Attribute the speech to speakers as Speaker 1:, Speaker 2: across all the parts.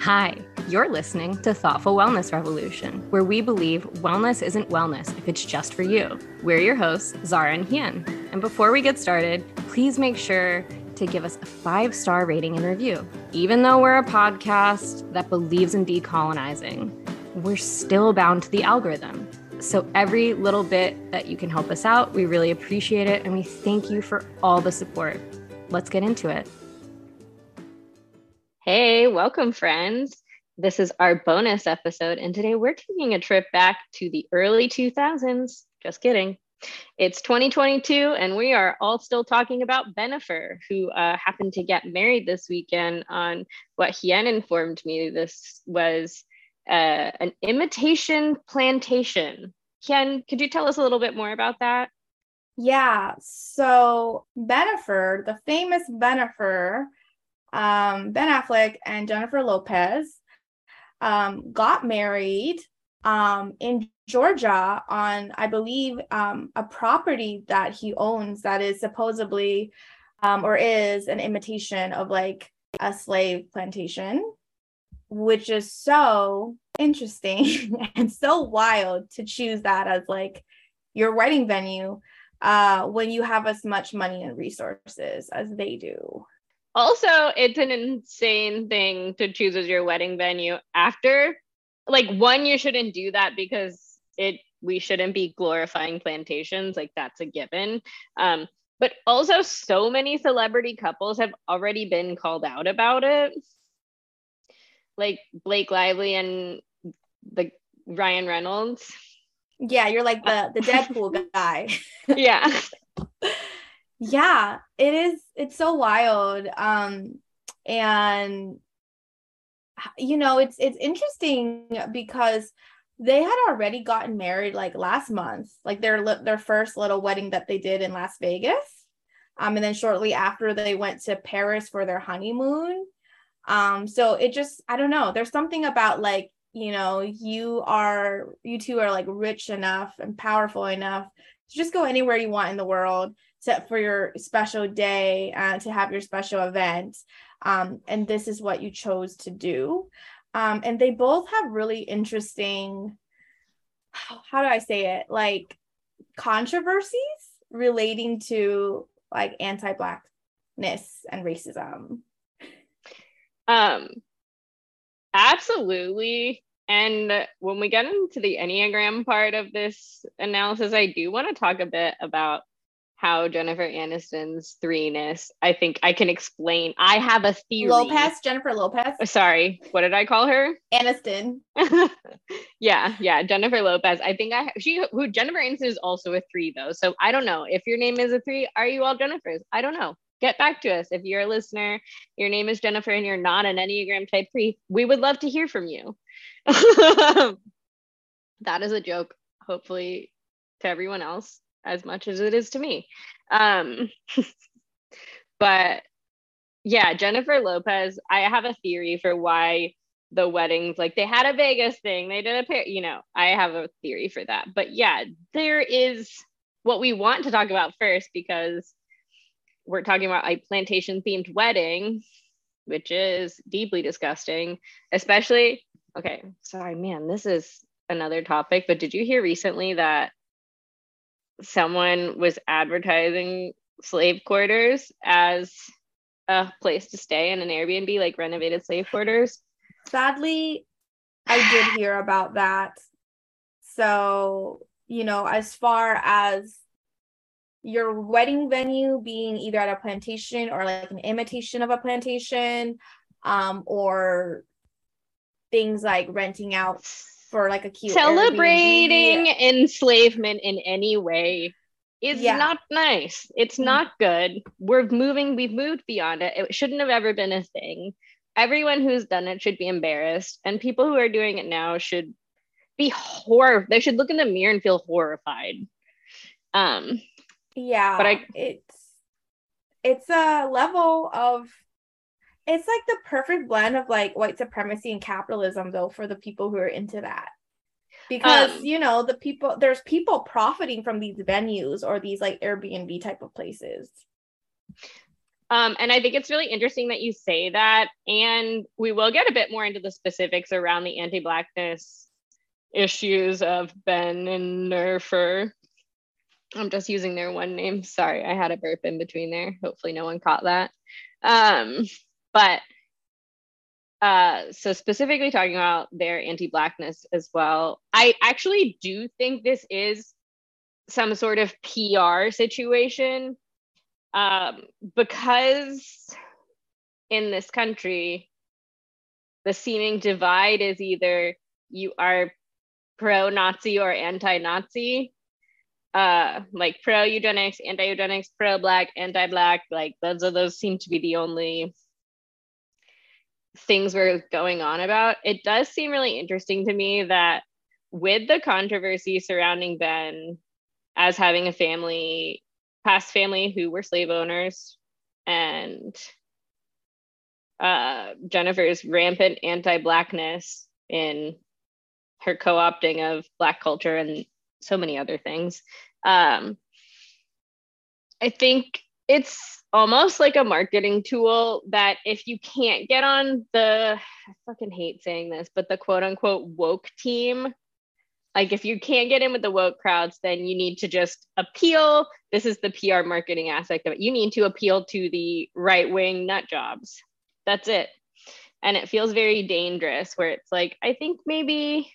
Speaker 1: Hi, you're listening to Thoughtful Wellness Revolution, where we believe wellness isn't wellness if it's just for you. We're your hosts, Zahra and Hien. And before we get started, please make sure to give us a five star rating and review. Even though we're a podcast that believes in decolonizing, we're still bound to the algorithm. So, every little bit that you can help us out, we really appreciate it. And we thank you for all the support. Let's get into it. Hey, welcome, friends. This is our bonus episode. And today we're taking a trip back to the early 2000s. Just kidding. It's 2022, and we are all still talking about Bennifer, who uh, happened to get married this weekend on what Hien informed me this was uh, an imitation plantation. Hien, could you tell us a little bit more about that?
Speaker 2: Yeah. So Bennifer, the famous Bennifer, um, Ben Affleck and Jennifer Lopez um, got married um, in Georgia on, I believe, um, a property that he owns that is supposedly um, or is an imitation of like a slave plantation which is so interesting and so wild to choose that as like your wedding venue uh, when you have as much money and resources as they do.
Speaker 1: Also, it's an insane thing to choose as your wedding venue after. Like, one, you shouldn't do that because it we shouldn't be glorifying plantations. Like, that's a given. Um, but also, so many celebrity couples have already been called out about it like Blake Lively and the Ryan Reynolds.
Speaker 2: Yeah, you're like the the Deadpool guy.
Speaker 1: yeah.
Speaker 2: yeah, it is it's so wild. Um and you know, it's it's interesting because they had already gotten married like last month, like their their first little wedding that they did in Las Vegas. Um, and then shortly after they went to Paris for their honeymoon. Um, so it just, I don't know, there's something about like, you know, you are, you two are like rich enough and powerful enough to just go anywhere you want in the world to, for your special day, uh, to have your special event. Um, and this is what you chose to do. Um, and they both have really interesting, how do I say it? Like controversies relating to like anti-blackness and racism.
Speaker 1: Um, absolutely. And when we get into the Enneagram part of this analysis, I do want to talk a bit about how Jennifer Aniston's threeness, I think I can explain. I have a theory.
Speaker 2: Lopez, Jennifer Lopez.
Speaker 1: Oh, sorry, what did I call her?
Speaker 2: Aniston.
Speaker 1: yeah, yeah, Jennifer Lopez. I think I she who Jennifer Aniston is also a three though. So I don't know if your name is a three. Are you all Jennifers? I don't know get back to us. If you're a listener, your name is Jennifer and you're not an Enneagram type three, we would love to hear from you. that is a joke, hopefully, to everyone else as much as it is to me. Um, but yeah, Jennifer Lopez, I have a theory for why the weddings, like they had a Vegas thing, they did a pair, you know, I have a theory for that. But yeah, there is what we want to talk about first because we're talking about a plantation themed wedding, which is deeply disgusting, especially. Okay, sorry, man, this is another topic, but did you hear recently that someone was advertising slave quarters as a place to stay in an Airbnb, like renovated slave quarters?
Speaker 2: Sadly, I did hear about that. So, you know, as far as your wedding venue being either at a plantation or like an imitation of a plantation um or things like renting out for like a cute
Speaker 1: celebrating Airbnb. enslavement in any way is yeah. not nice it's mm-hmm. not good we're moving we've moved beyond it it shouldn't have ever been a thing everyone who's done it should be embarrassed and people who are doing it now should be horror they should look in the mirror and feel horrified um
Speaker 2: yeah but i it's it's a level of it's like the perfect blend of like white supremacy and capitalism though for the people who are into that because um, you know the people there's people profiting from these venues or these like airbnb type of places
Speaker 1: Um, and I think it's really interesting that you say that. And we will get a bit more into the specifics around the anti Blackness issues of Ben and Nerfer. I'm just using their one name. Sorry, I had a burp in between there. Hopefully, no one caught that. Um, but uh, so specifically talking about their anti-blackness as well, I actually do think this is some sort of PR situation um, because in this country, the seeming divide is either you are pro-Nazi or anti-Nazi, uh, like pro-eugenics, anti-eugenics, pro-black, anti-black. Like those are those seem to be the only things we're going on about. It does seem really interesting to me that with the controversy surrounding Ben as having a family, past family who were slave owners, and uh, Jennifer's rampant anti-blackness in her co-opting of black culture and so many other things. Um, I think it's almost like a marketing tool that if you can't get on the I fucking hate saying this, but the quote unquote woke team, like if you can't get in with the woke crowds, then you need to just appeal. This is the PR marketing aspect of it. You need to appeal to the right wing nut jobs. That's it. And it feels very dangerous where it's like, I think maybe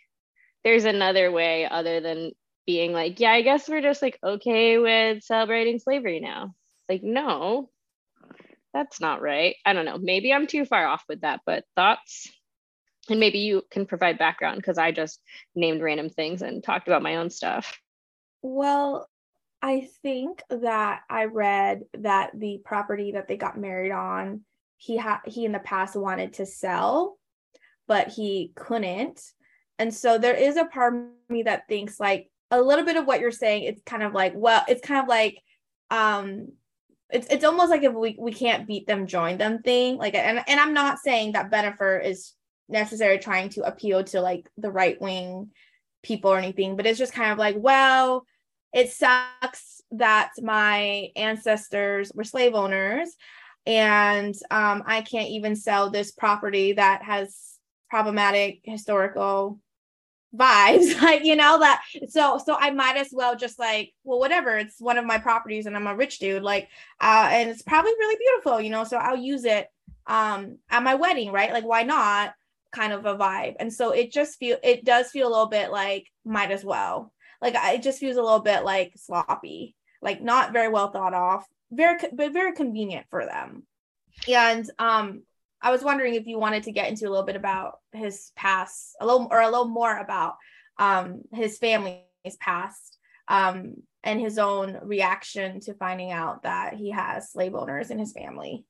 Speaker 1: there's another way other than being like, yeah, I guess we're just like okay with celebrating slavery now. Like, no, that's not right. I don't know. Maybe I'm too far off with that, but thoughts? And maybe you can provide background because I just named random things and talked about my own stuff.
Speaker 2: Well, I think that I read that the property that they got married on, he had he in the past wanted to sell, but he couldn't. And so there is a part of me that thinks like a little bit of what you're saying, it's kind of like, well, it's kind of like um it's it's almost like if we, we can't beat them, join them thing. Like and, and I'm not saying that Bennifer is necessarily trying to appeal to like the right wing people or anything, but it's just kind of like, well, it sucks that my ancestors were slave owners and um, I can't even sell this property that has problematic historical vibes like you know that so so i might as well just like well whatever it's one of my properties and i'm a rich dude like uh and it's probably really beautiful you know so i'll use it um at my wedding right? Like why not? Kind of a vibe. And so it just feel it does feel a little bit like might as well. Like it just feels a little bit like sloppy like not very well thought off very but very convenient for them. And um I was wondering if you wanted to get into a little bit about his past, a little or a little more about um, his family's past um, and his own reaction to finding out that he has slave owners in his family.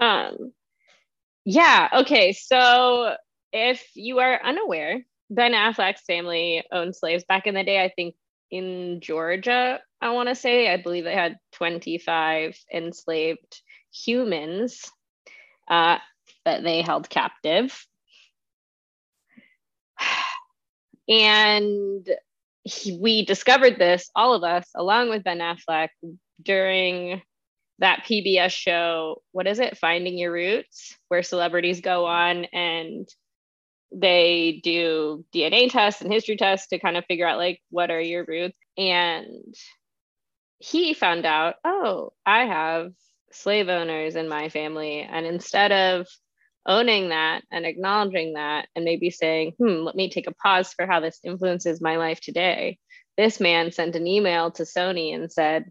Speaker 1: Um, yeah. Okay. So if you are unaware, Ben Affleck's family owned slaves back in the day. I think in Georgia, I want to say, I believe they had 25 enslaved humans uh, that they held captive. And he, we discovered this, all of us, along with Ben Affleck, during that PBS show. What is it? Finding Your Roots, where celebrities go on and they do DNA tests and history tests to kind of figure out, like, what are your roots? And he found out, oh, I have slave owners in my family. And instead of owning that and acknowledging that and maybe saying, hmm, let me take a pause for how this influences my life today, this man sent an email to Sony and said,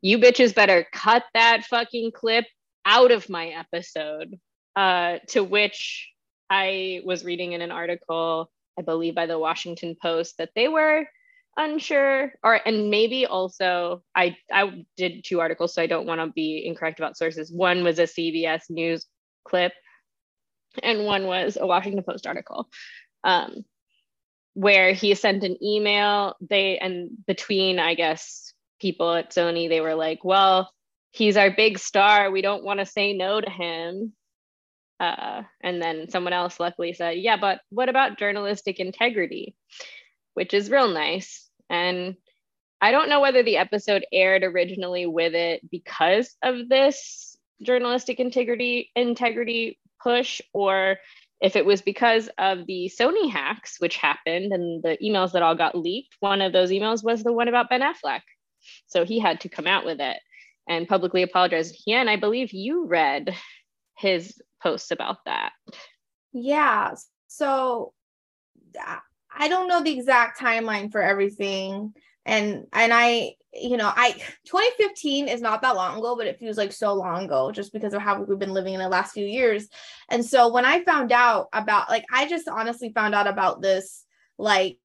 Speaker 1: you bitches better cut that fucking clip out of my episode. Uh, to which I was reading in an article, I believe by the Washington Post, that they were unsure or and maybe also i i did two articles so i don't want to be incorrect about sources. One was a cbs news clip and one was a washington post article um, where he sent an email. They and between i guess people at sony they were like well he's our big star. We don't want to say no to him. Uh, and then someone else luckily said yeah but what about journalistic integrity which is real nice. And I don't know whether the episode aired originally with it because of this journalistic integrity integrity push or if it was because of the Sony hacks which happened and the emails that all got leaked. One of those emails was the one about Ben Affleck. So he had to come out with it and publicly apologize. Yeah, and I believe you read his posts about that.
Speaker 2: Yeah. So I don't know the exact timeline for everything. And and I, you know, I 2015 is not that long ago, but it feels like so long ago just because of how we've been living in the last few years. And so when I found out about like I just honestly found out about this like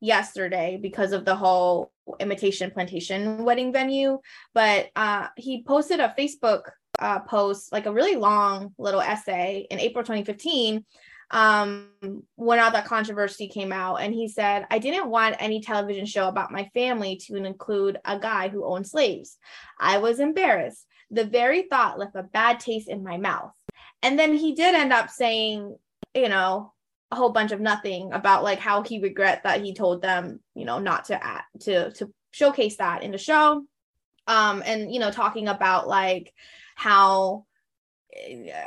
Speaker 2: yesterday because of the whole imitation plantation wedding venue but uh he posted a facebook uh post like a really long little essay in april 2015 um when all that controversy came out and he said i didn't want any television show about my family to include a guy who owned slaves. I was embarrassed. The very thought left a bad taste in my mouth. And then he did end up saying you know a whole bunch of nothing about like how he regret that he told them you know not to add to to showcase that in the show. Um and you know talking about like how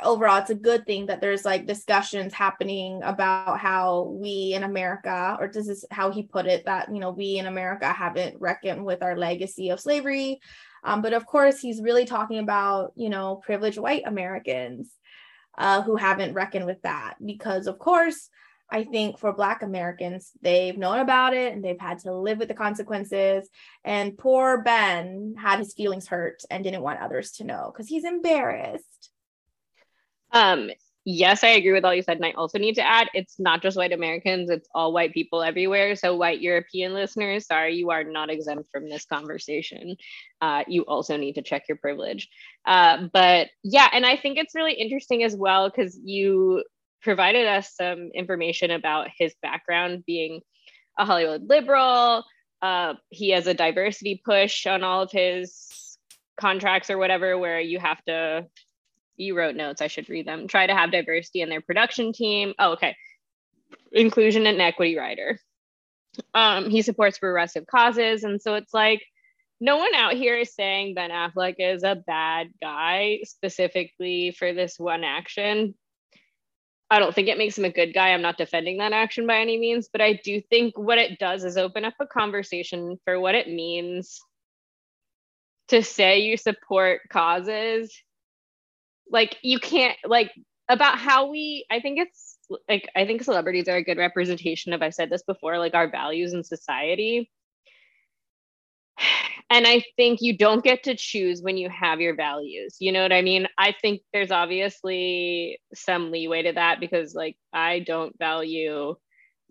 Speaker 2: overall it's a good thing that there's like discussions happening about how we in america or this is how he put it that you know we in america haven't reckoned with our legacy of slavery um, but of course he's really talking about you know privileged white americans uh, who haven't reckoned with that because of course I think for Black Americans, they've known about it and they've had to live with the consequences. And poor Ben had his feelings hurt and didn't want others to know because he's embarrassed.
Speaker 1: Um, yes, I agree with all you said. And I also need to add it's not just white Americans, it's all white people everywhere. So, white European listeners, sorry, you are not exempt from this conversation. Uh, you also need to check your privilege. Uh, but yeah, and I think it's really interesting as well because you provided us some information about his background being a Hollywood liberal. Uh, he has a diversity push on all of his contracts or whatever, where you have to, you wrote notes, I should read them, try to have diversity in their production team. Oh, okay. Inclusion and equity writer. Um, he supports progressive causes. And so it's like, no one out here is saying Ben Affleck is a bad guy specifically for this one action, I don't think it makes him a good guy. I'm not defending that action by any means, but I do think what it does is open up a conversation for what it means to say you support causes. Like you can't like about how we I think it's like I think celebrities are a good representation of I've said this before like our values in society and I think you don't get to choose when you have your values. You know what I mean? I think there's obviously some leeway to that because, like, I don't value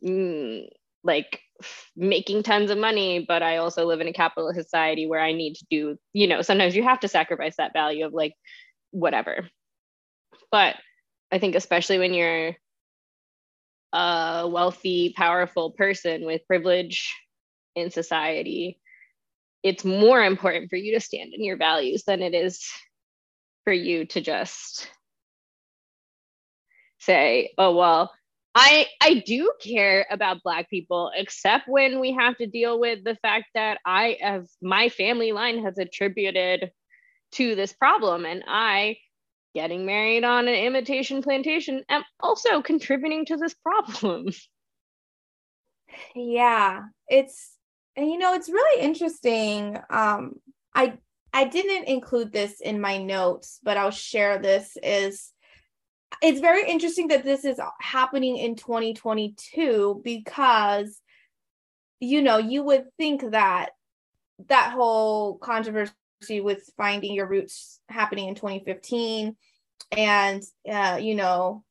Speaker 1: mm, like making tons of money, but I also live in a capitalist society where I need to do, you know, sometimes you have to sacrifice that value of like whatever. But I think, especially when you're a wealthy, powerful person with privilege in society, it's more important for you to stand in your values than it is for you to just say, oh, well, I I do care about black people except when we have to deal with the fact that I have my family line has attributed to this problem and I getting married on an imitation plantation am also contributing to this problem.
Speaker 2: Yeah, it's and you know it's really interesting um i i didn't include this in my notes but i'll share this is it's very interesting that this is happening in 2022 because you know you would think that that whole controversy with finding your roots happening in 2015 and uh, you know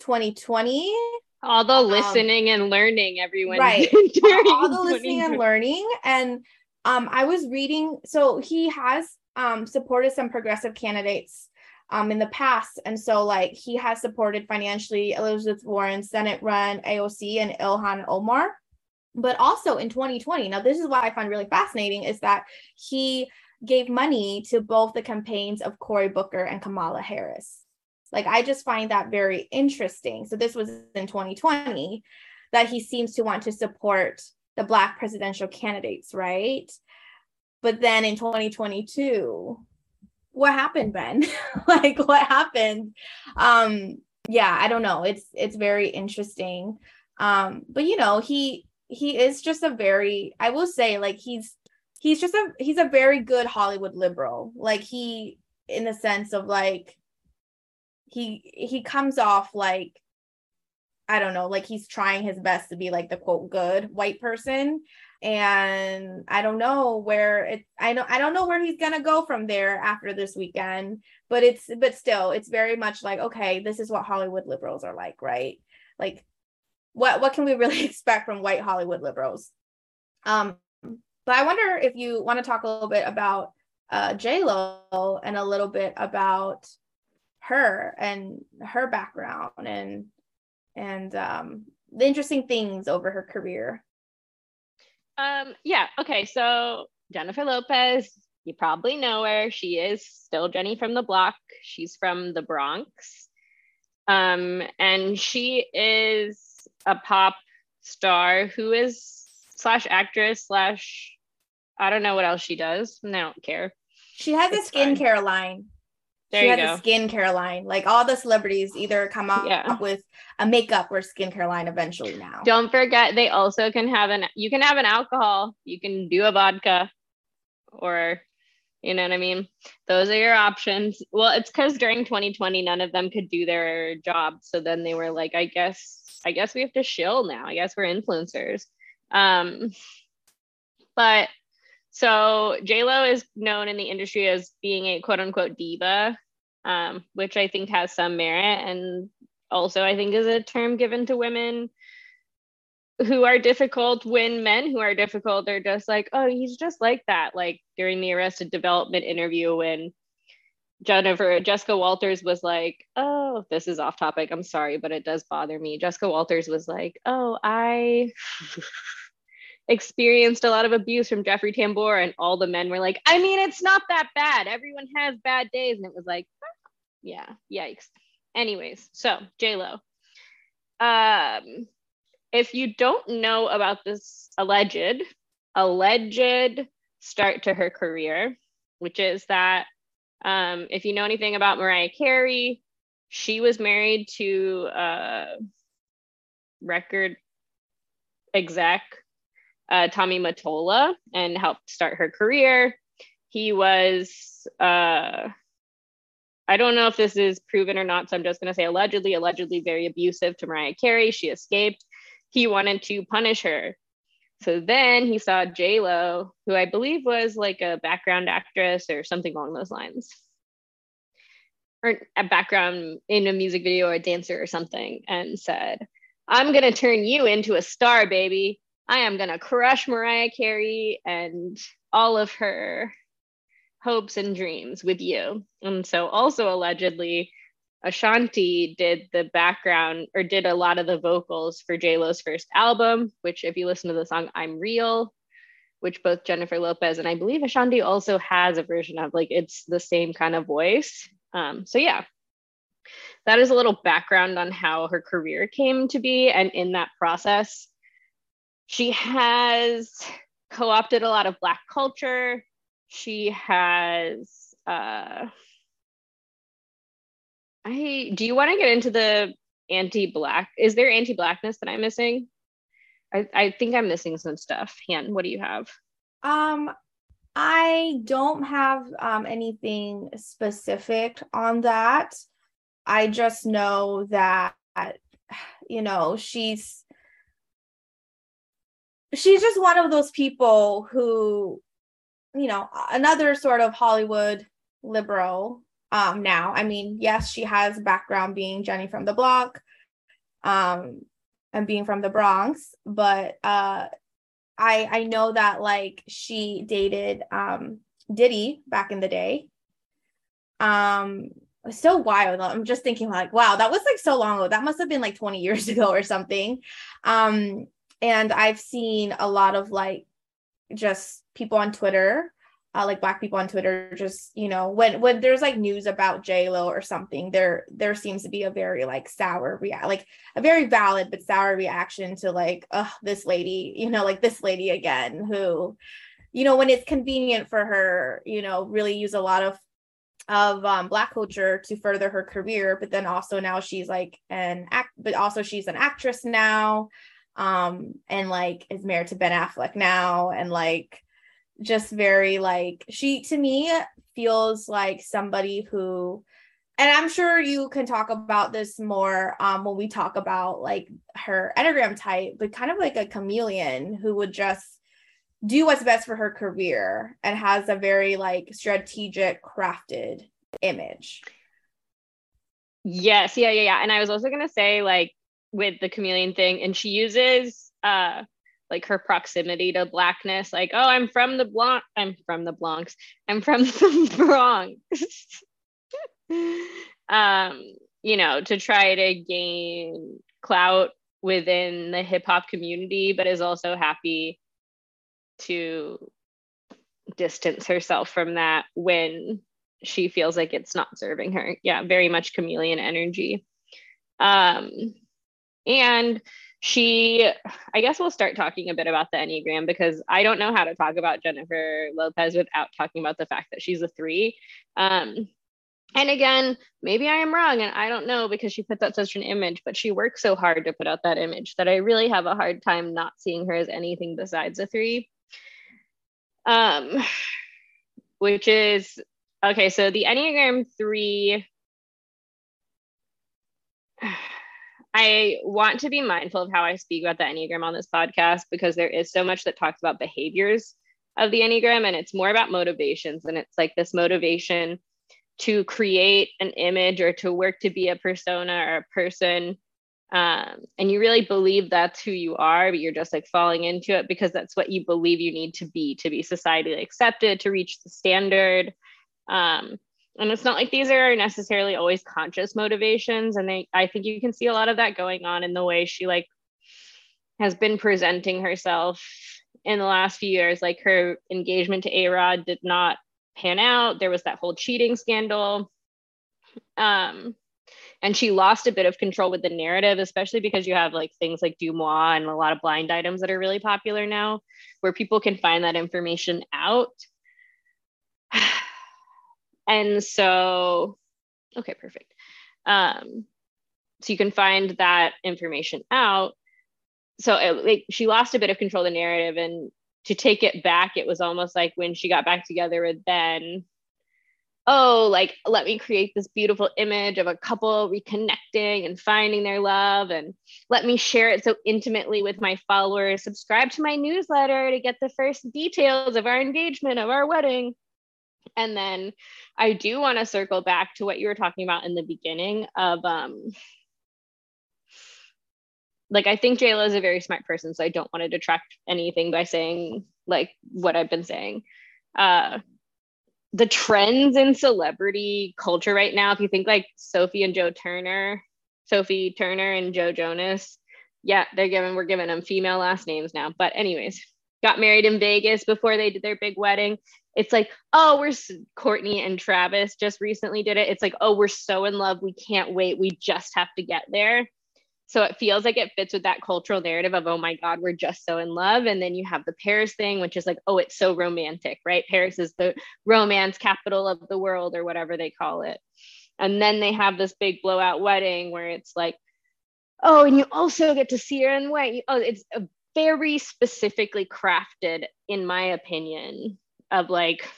Speaker 2: 2020
Speaker 1: all the um, listening um, and learning everyone.
Speaker 2: right. All the listening and learning. And um i was reading so he has um supported some progressive candidates um in the past. And so like he has supported financially elizabeth warren senate run aoc and ilhan omar but also in 2020 now this is what i find really fascinating is that he gave money to both the campaigns of cory booker and kamala harris like I just find that very interesting. So this was in 2020 that he seems to want to support the black presidential candidates, right? But then in 2022, what happened, Ben? like what happened? Um, yeah, I don't know. It's it's very interesting. Um, but you know, he he is just a very, I will say, like he's he's just a he's a very good Hollywood liberal. Like he in the sense of like he he comes off like I don't know, like he's trying his best to be like the quote good white person. And I don't know where it I know I don't know where he's gonna go from there after this weekend. But it's but still it's very much like, okay, this is what Hollywood liberals are like, right? Like what what can we really expect from white Hollywood liberals? Um, but I wonder if you want to talk a little bit about uh, J Lo and a little bit about her and her background and and um, the interesting things over her career.
Speaker 1: Um, yeah. Okay. So Jennifer Lopez, you probably know her. She is still Jenny from the block. She's from the Bronx. Um, and she is a pop star who is slash actress slash I don't know what else she does. I don't care.
Speaker 2: She has it's a skincare fine. line. There she has go. a skincare line. Like all the celebrities either come up, yeah. with a makeup or skincare line eventually now.
Speaker 1: Don't forget they also can have an you can have an alcohol. You can do a vodka or you know what I mean? Those are your options. Well, it's because during 2020, none of them could do their job. So then they were like, I guess, I guess we have to shill now. I guess we're influencers. Um, but so J Lo is known in the industry as being a quote unquote diva, um, which I think has some merit, and also I think is a term given to women who are difficult when men who are difficult are just like, oh, he's just like that. Like during the Arrested Development interview when Jennifer Jessica Walters was like, "Oh, this is off topic. I'm sorry, but it does bother me." Jessica Walters was like, "Oh, I experienced a lot of abuse from Jeffrey Tambor. And all the men were like, I mean, it's not that bad. Everyone has bad days. And it was like, yeah, yikes. Anyways, so Lo. Um, if you don't know about this alleged, alleged start to her career, which is that um, if you know anything about Mariah Carey, she was married to a record exec uh, Tommy Mottola and helped start her career. He was, uh, I don't know if this is proven or not, so I'm just going to say allegedly, allegedly very abusive to Mariah Carey. She escaped. He wanted to punish her. So then he saw J Lo, who I believe was like a background actress or something along those lines, or a background in a music video or a dancer or something, and said, "I'm gonna turn you into a star, baby." I am to crush Mariah Carey and all of her hopes and dreams with you. And so, also allegedly, Ashanti did the background or did a lot of the vocals for JLo's first album, which, if you listen to the song I'm Real, which both Jennifer Lopez and I believe Ashanti also has a version of, like it's the same kind of voice. Um, so, yeah, that is a little background on how her career came to be. And in that process, she has co-opted a lot of black culture she has uh i do you want to get into the anti-black is there anti-blackness that i'm missing? I i think i'm missing some stuff. Han what do you have?
Speaker 2: Um i don't have um anything specific on that. I just know that you know she's she's just one of those people who, you know, another sort of Hollywood liberal um now. I mean, yes, she has background being Jenny from the block um and being from the Bronx, but uh I I know that like she dated um Diddy back in the day. Um so wild. I'm just thinking like, wow, that was like so long ago. That must have been like 20 years ago or something. Um, and I've seen a lot of like just people on Twitter uh, like black people on Twitter just you know when when there's like news about J Lo or something there there seems to be a very like sour react like a very valid but sour reaction to like oh this lady you know like this lady again who you know when it's convenient for her you know really use a lot of of um, black culture to further her career but then also now she's like an act but also she's an actress now um and like is married to Ben Affleck now and like just very like she to me feels like somebody who and I'm sure you can talk about this more um, when we talk about like her Enneagram type, but kind of like a chameleon who would just do what's best for her career and has a very like strategic crafted image.
Speaker 1: Yes, yeah, yeah, yeah. And I was also gonna say, like, with the chameleon thing, and she uses uh like her proximity to blackness, like, oh, I'm from the blanc I'm from the blancs I'm from the Bronx. um, you know, to try to gain clout within the hip hop community, but is also happy to distance herself from that when she feels like it's not serving her. Yeah, very much chameleon energy. Um, and she, I guess we'll start talking a bit about the Enneagram because I don't know how to talk about Jennifer Lopez without talking about the fact that she's a three. Um, and again, maybe I am wrong and I don't know because she puts out such an image, but she works so hard to put out that image that I really have a hard time not seeing her as anything besides a three um, which is okay. So the Enneagram three. I want to be mindful of how I speak about the Enneagram on this podcast because there is so much that talks about behaviors of the Enneagram and it's more about motivations. And it's like this motivation to create an image or to work to be a persona or a person um, and you really believe that's who you are but you're just like falling into it because that's what you believe you need to be to be societally accepted to reach the standard um, and it's not like these are necessarily always conscious motivations and they i think you can see a lot of that going on in the way she like has been presenting herself in the last few years. Like her engagement to a-rod did not pan out. There was that whole cheating scandal. Um and she lost a bit of control with the narrative especially because you have like things like DeuxMoi and a lot of blind items that are really popular now where people can find that information out and so okay perfect um so you can find that information out so it, like she lost a bit of control of the narrative and to take it back it was almost like when she got back together with ben oh, like, let me create this beautiful image of a couple reconnecting and finding their love, and let me share it so intimately with my followers. Subscribe to my newsletter to get the first details of our engagement, of our wedding. And then I do want to circle back to what you were talking about in the beginning of, um, like, I think JLo is a very smart person, so I don't want to detract anything by saying like what I've been saying. Uh, the trends in celebrity culture right now, if you think like Sophie and Joe Turner, Sophie Turner and Joe Jonas, yeah, they're giving we're giving them female last names now. But anyways, got married in Vegas before they did their big wedding. It's like, oh, we're Courtney and Travis just recently did it. It's like, oh, we're so in love. We can't wait. We just have to get there. So it feels like it fits with that cultural narrative of, oh my God, we're just so in love. And then you have the Paris thing, which is like, oh, it's so romantic, right? Paris is the romance capital of the world or whatever they call it. And then they have this big blowout wedding where it's like, oh, and you also get to see her in white. Oh, it's very specifically crafted, in my opinion, of like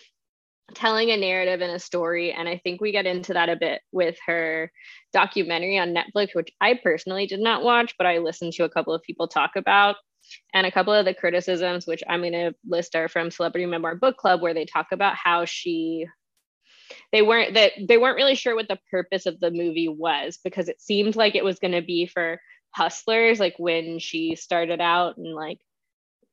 Speaker 1: telling a narrative and a story. And I think we get into that a bit with her documentary on Netflix, which I personally did not watch, but I listened to a couple of people talk about. And a couple of the criticisms, which I'm going to list, are from Celebrity Memoir Book Club, where they talk about how she they weren't that they weren't really sure what the purpose of the movie was because it seemed like it was going to be for hustlers like when she started out and like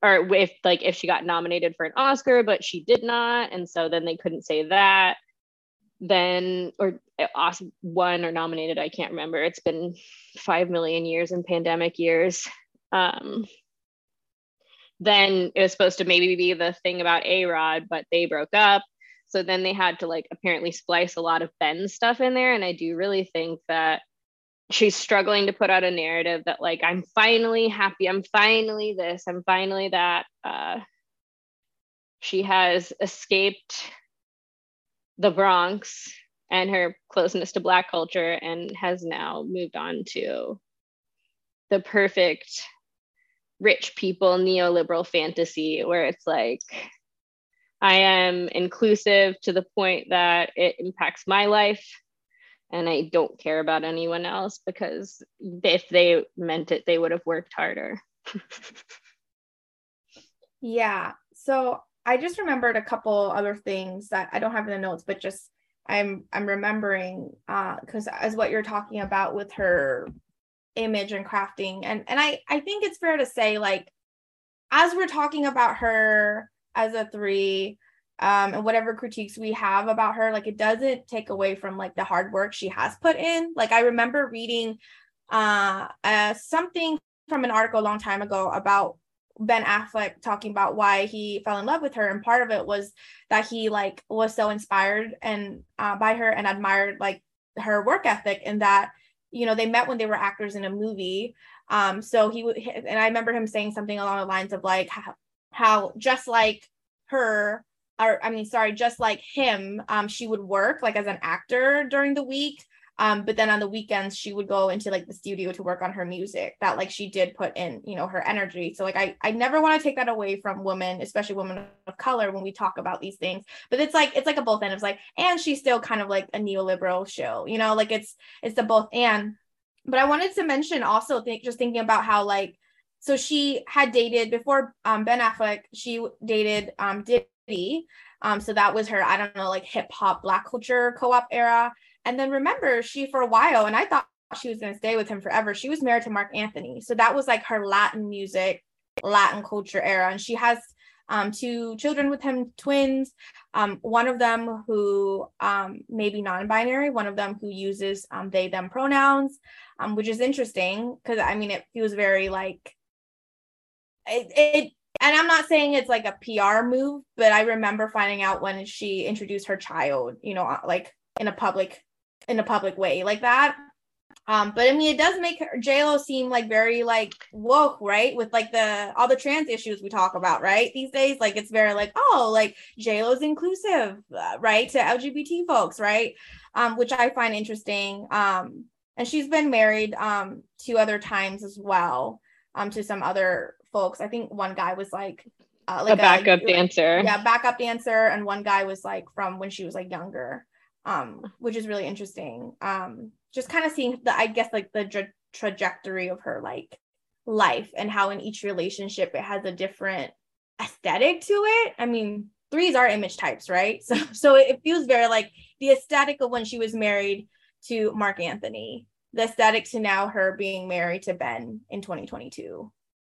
Speaker 1: or if like if she got nominated for an Oscar, but she did not, and so then they couldn't say that. Then or won or nominated, I can't remember. It's been five million years in pandemic years. Um, then it was supposed to maybe be the thing about A Rod, but they broke up. So then they had to like apparently splice a lot of Ben's stuff in there. And I do really think that she's struggling to put out a narrative that like I'm finally happy, I'm finally this, I'm finally that. Uh, she has escaped the Bronx and her closeness to Black culture and has now moved on to the perfect rich people neoliberal fantasy where it's like I am inclusive to the point that it impacts my life and I don't care about anyone else because if they meant it, they would have worked harder.
Speaker 2: yeah. So I just remembered a couple other things that I don't have in the notes, but just I'm I'm remembering because uh, as what you're talking about with her image and crafting, and and I I think it's fair to say like as we're talking about her as a three, um, and whatever critiques we have about her, like it doesn't take away from like the hard work she has put in. Like I remember reading uh, uh something from an article a long time ago about Ben Affleck talking about why he fell in love with her, and part of it was that he like was so inspired and uh, by her and admired like her work ethic, and that you know they met when they were actors in a movie. Um, so he would, and I remember him saying something along the lines of like how, how just like her, or I mean, sorry, just like him, um, she would work like as an actor during the week um, but then on the weekends, she would go into like the studio to work on her music that like she did put in, you know, her energy. So like I, I never want to take that away from women, especially women of color when we talk about these things. But it's like it's like a both end. It's like, and she's still kind of like a neoliberal show, you know, like it's it's the both and. But I wanted to mention also think just thinking about how like so she had dated before um, Ben Affleck, she dated um. Um, so that was her, I don't know, like hip hop black culture co-op era. And then remember, she for a while, and I thought she was to stay with him forever. She was married to Marc Anthony. So that was like her Latin music, Latin culture era. And she has um, two children with him, twins. Um, one of them who um, may be non binary, one of them who uses um, they, them pronouns, um, which is interesting because I mean, it feels very like it, it and I'm not saying it's like a PR move, but I remember finding out when she introduced her child, you know, like in a public in a public way like that. Um, but I mean, it does make J Lo seem like very like woke, right? With like the all the trans issues we talk about, right? These days, like it's very like, oh, like J Lo's inclusive, uh, right, to LGBT folks, right? Um, which I find interesting. Um, and she's been married um two other times as well, um, to some other folks. I think one guy was like
Speaker 1: uh, like a backup a, dancer.
Speaker 2: Yeah, backup dancer, and one guy was like from when she was like younger um, which is really interesting. Um, just kind of seeing the, I guess, like the tra- trajectory of her like life and how in each relationship it has a different aesthetic to it. I mean, threes are image types, right? So, so it feels very like the aesthetic of when she was married to Marc Anthony, the aesthetic to now her being married to Ben in 2022.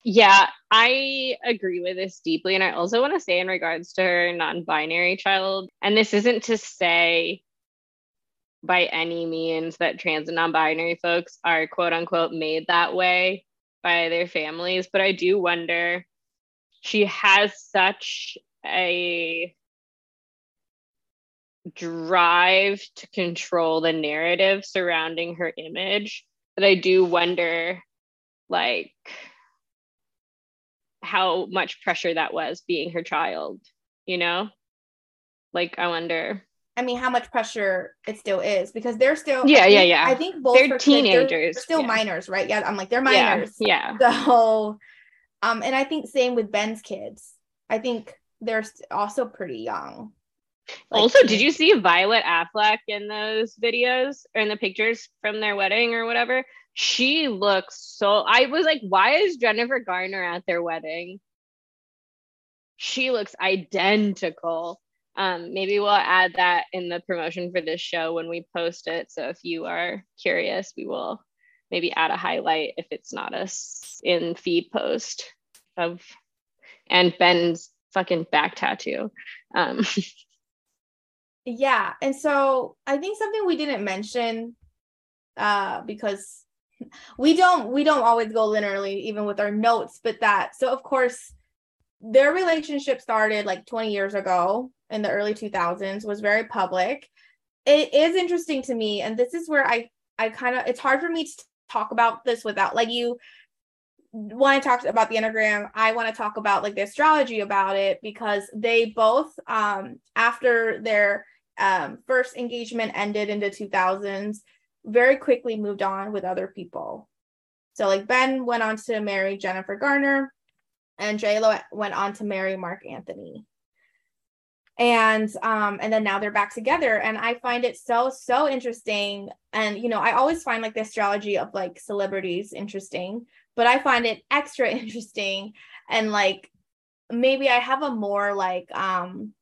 Speaker 1: Yeah, I agree with this deeply. And I also want to say, in regards to her non binary child, and this isn't to say by any means that trans and non-binary folks are quote unquote made that way by their families but i do wonder she has such a drive to control the narrative surrounding her image that i do wonder like how much pressure that was being her child you know like i wonder
Speaker 2: I mean, how much pressure it still is because they're still
Speaker 1: yeah, yeah, yeah.
Speaker 2: I think both
Speaker 1: they're teenagers,
Speaker 2: they're still
Speaker 1: yeah.
Speaker 2: minors, right? Yeah, I'm like they're minors.
Speaker 1: Yeah, yeah.
Speaker 2: So, um, and I think same with Ben's kids. I think they're also pretty young.
Speaker 1: Like, also, did you see Violet Affleck in those videos or in the pictures from their wedding or whatever? She looks so. I was like, why is Jennifer Garner at their wedding? She looks identical um, maybe we'll add that in the promotion for this show when we post it. So if you are curious, we will maybe add a highlight if it's not us in feed post of and Ben's fucking back tattoo. Um.
Speaker 2: yeah, and so I think something we didn't mention uh, because we don't we don't always go linearly even with our notes, but that so of course their relationship started like 20 years ago in the early 2000s was very public. It is interesting to me and this is where i i kind of it's hard for me to talk about this without like you want to talk about the enneagram i want to talk about like the astrology about it because they both um after their um first engagement ended in the 2000s very quickly moved on with other people. So like ben went on to marry jennifer garner and j lo went on to marry Marc anthony. And um and then now they're back together and i find it so so interesting. And you know i always find like the astrology of like celebrities interesting but i find it extra interesting and like maybe i have a more like um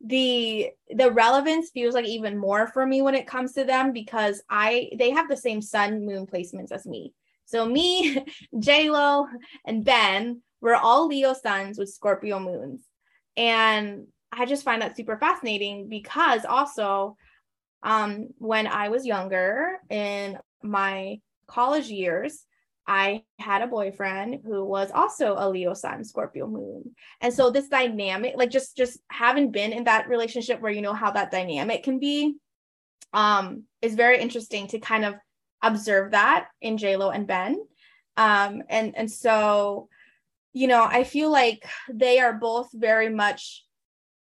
Speaker 2: the the relevance feels like even more for me when it comes to them because i they have the same sun moon placements as me. So me j lo and ben we're all leo suns with scorpio moons. And I just find that super fascinating because also um, when I was younger in my college years, I had a boyfriend who was also a Leo sun, Scorpio moon. And so this dynamic, like just just having been in that relationship where you know how that dynamic can be, um, is very interesting to kind of observe that in JLo and Ben. Um, and and so, you know, I feel like they are both very much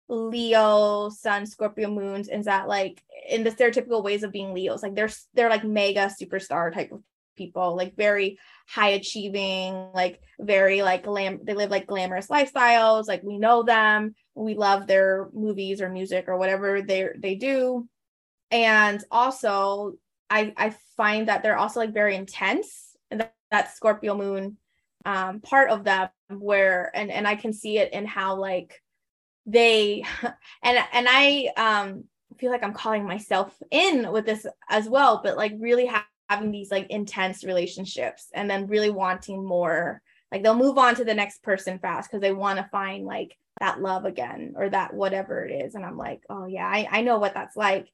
Speaker 2: Leo, Sun, Scorpio moons, and that like in the stereotypical ways of being Leos, like they're they're like mega superstar type of people, like very high achieving, like very like glam. They live like glamorous lifestyles. Like we know them, we love their movies or music or whatever they they do, and also I I find that they're also like very intense, and that, that Scorpio moon um part of them where and and I can see it in how like they and and I um feel like I'm calling myself in with this as well, but like really having these like intense relationships and then really wanting more. Like they'll move on to the next person fast because they want to find like that love again or that whatever it is. And I'm like, oh yeah, I, I know what that's like.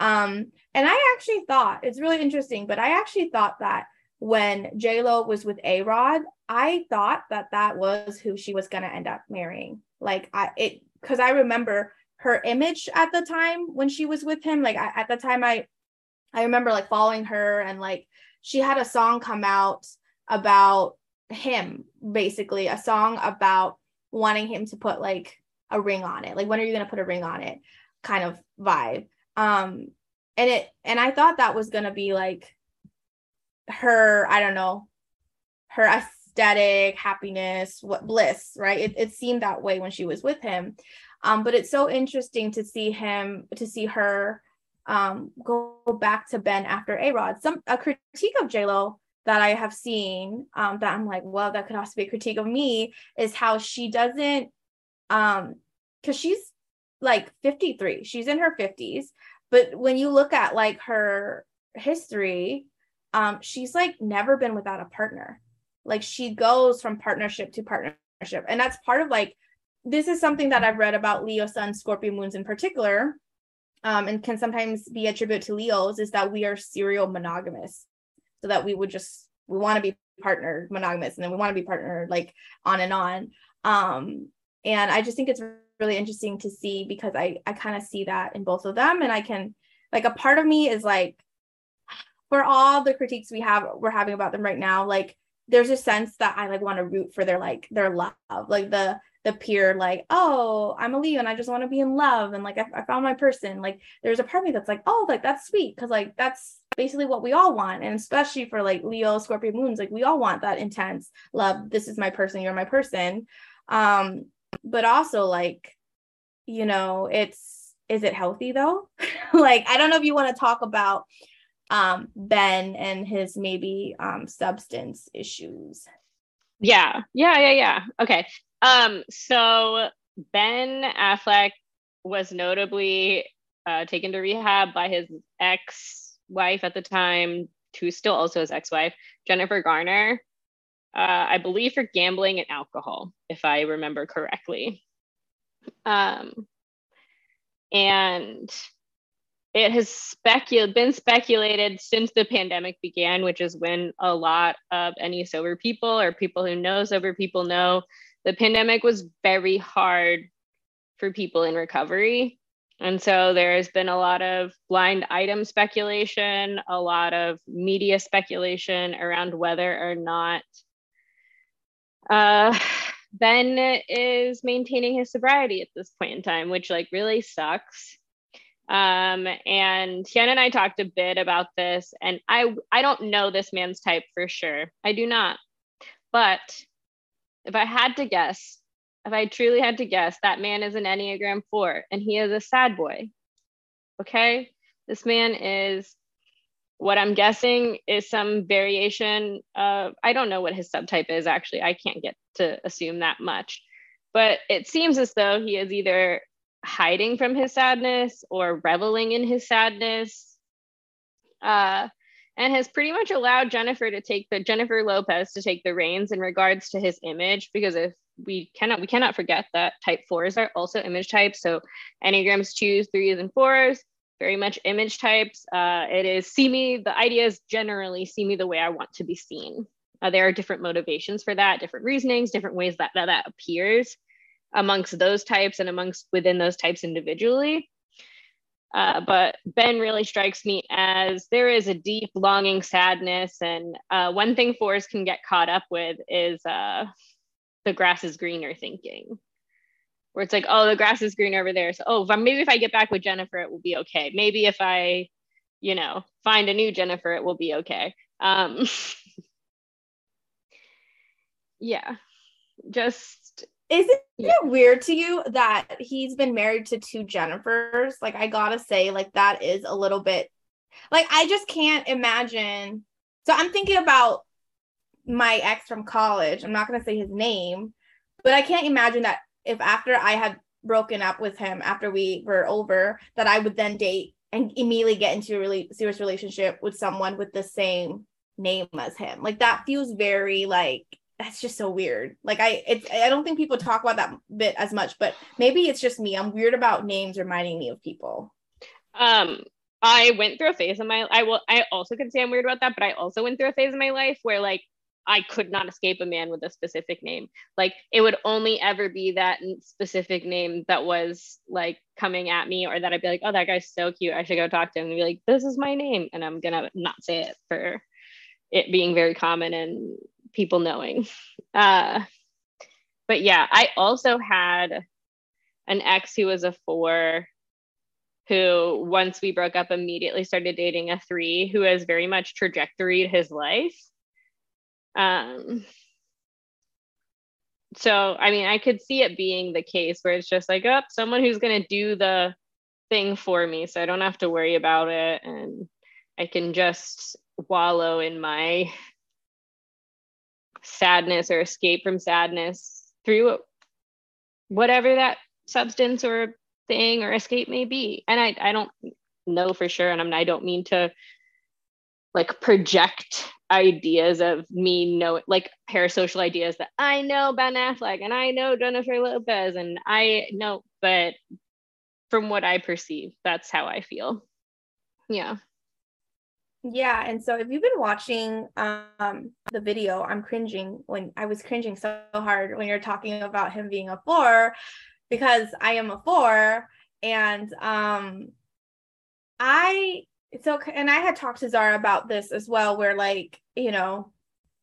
Speaker 2: Um, and I actually thought it's really interesting, but I actually thought that when J Lo was with A Rod, I thought that that was who she was gonna end up marrying. Like I, it because I remember her image at the time when she was with him. Like I, at the time, I I remember like following her and like she had a song come out about him, basically a song about wanting him to put like a ring on it. Like when are you gonna put a ring on it? Kind of vibe. Um, and it and I thought that was gonna be like her. I don't know her aesthetic happiness what bliss right it, it seemed that way when she was with him um, but it's so interesting to see him to see her um, go back to ben after a rod some a critique of j-lo that i have seen um, that i'm like well that could also be a critique of me is how she doesn't um because she's like 53 she's in her 50s but when you look at like her history um she's like never been without a partner. Like she goes from partnership to partnership. And that's part of like this is something that i've read about leo sun scorpio moons in particular um, and can sometimes be attributed to leos is that we are serial monogamous so that we would just we want to be partnered monogamous and then we want to be partnered like on and on. Um, and i just think it's really interesting to see because i i kind of see that in both of them and i can like a part of me is like for all the critiques we have we're having about them right now like there's a sense that I like want to root for their like their love, like the the pure like oh I'm a Leo and I just want to be in love and like I, I found my person. Like there's a part of me that's like oh like that's sweet because like that's basically what we all want and especially for like Leo Scorpio moons like we all want that intense love. This is my person. You're my person. Um, but also like you know it's is it healthy though? like I don't know if you want to talk about um, Ben and his maybe um, substance issues.
Speaker 1: Yeah, yeah, yeah, yeah. Okay. Um, so Ben Affleck was notably uh, taken to rehab by his ex-wife at the time, who's still also his ex-wife, Jennifer Garner. Uh, I believe for gambling and alcohol, if I remember correctly. Um, and it has been speculated since the pandemic began, which is when a lot of any sober people or people who know sober people know the pandemic was very hard for people in recovery. And so there's been a lot of blind item speculation, a lot of media speculation around whether or not uh, Ben is maintaining his sobriety at this point in time, which like really sucks. Um, and Hien and I talked a bit about this, and I I don't know this man's type for sure. I do not. But if I had to guess, if I truly had to guess, that man is an Enneagram 4 and he is a sad boy. Okay? This man is what I'm guessing is some variation of, I don't know what his subtype is actually. I can't get to assume that much. But it seems as though he is either hiding from his sadness or reveling in his sadness. Uh, and has pretty much allowed Jennifer to take the Jennifer Lopez to take the reins in regards to his image because if we cannot we cannot forget that type fours are also image types. So enneagrams twos, threes, and fours, very much image types. Uh, it is see me. The idea is generally see me the way I want to be seen. Uh, there are different motivations for that, different reasonings, different ways that, that that appears amongst those types and amongst within those types individually. Uh, but Ben really strikes me as there is a deep longing sadness. And uh, one thing fours can get caught up with is uh, the grass is greener thinking, where it's like, oh, the grass is green over there. So, oh, maybe if I get back with Jennifer, it will be okay. Maybe if I, you know, find a new Jennifer, it will be okay. Um, yeah, just
Speaker 2: isn't it weird to you that he's been married to two Jennifers? Like, I gotta say, like, that is a little bit like I just can't imagine. So I'm thinking about my ex from college. I'm not gonna say his name, but I can't imagine that if after I had broken up with him after we were over, that I would then date and immediately get into a really serious relationship with someone with the same name as him. Like that feels very like that's just so weird. Like I it's I don't think people talk about that bit as much, but maybe it's just me. I'm weird about names reminding me of people.
Speaker 1: Um I went through a phase in my I will I also can say I'm weird about that, but I also went through a phase in my life where like I could not escape a man with a specific name. Like it would only ever be that specific name that was like coming at me, or that I'd be like, oh, that guy's so cute. I should go talk to him and be like, this is my name. And I'm gonna not say it for it being very common and people knowing. Uh, but yeah, I also had an ex who was a four who once we broke up immediately started dating a three who has very much trajectoried his life um so i mean i could see it being the case where it's just like oh, someone who's going to do the thing for me so i don't have to worry about it and i can just wallow in my sadness or escape from sadness through whatever that substance or thing or escape may be. And I, I don't know for sure. And I, mean, I don't mean to like project ideas of me know like parasocial ideas that I know Ben Affleck and I know Jennifer Lopez and I know, but from what I perceive, that's how I feel. Yeah.
Speaker 2: Yeah, and so if you've been watching um the video, I'm cringing when I was cringing so hard when you're talking about him being a four because I am a four and um I so and I had talked to Zahra about this as well where like, you know,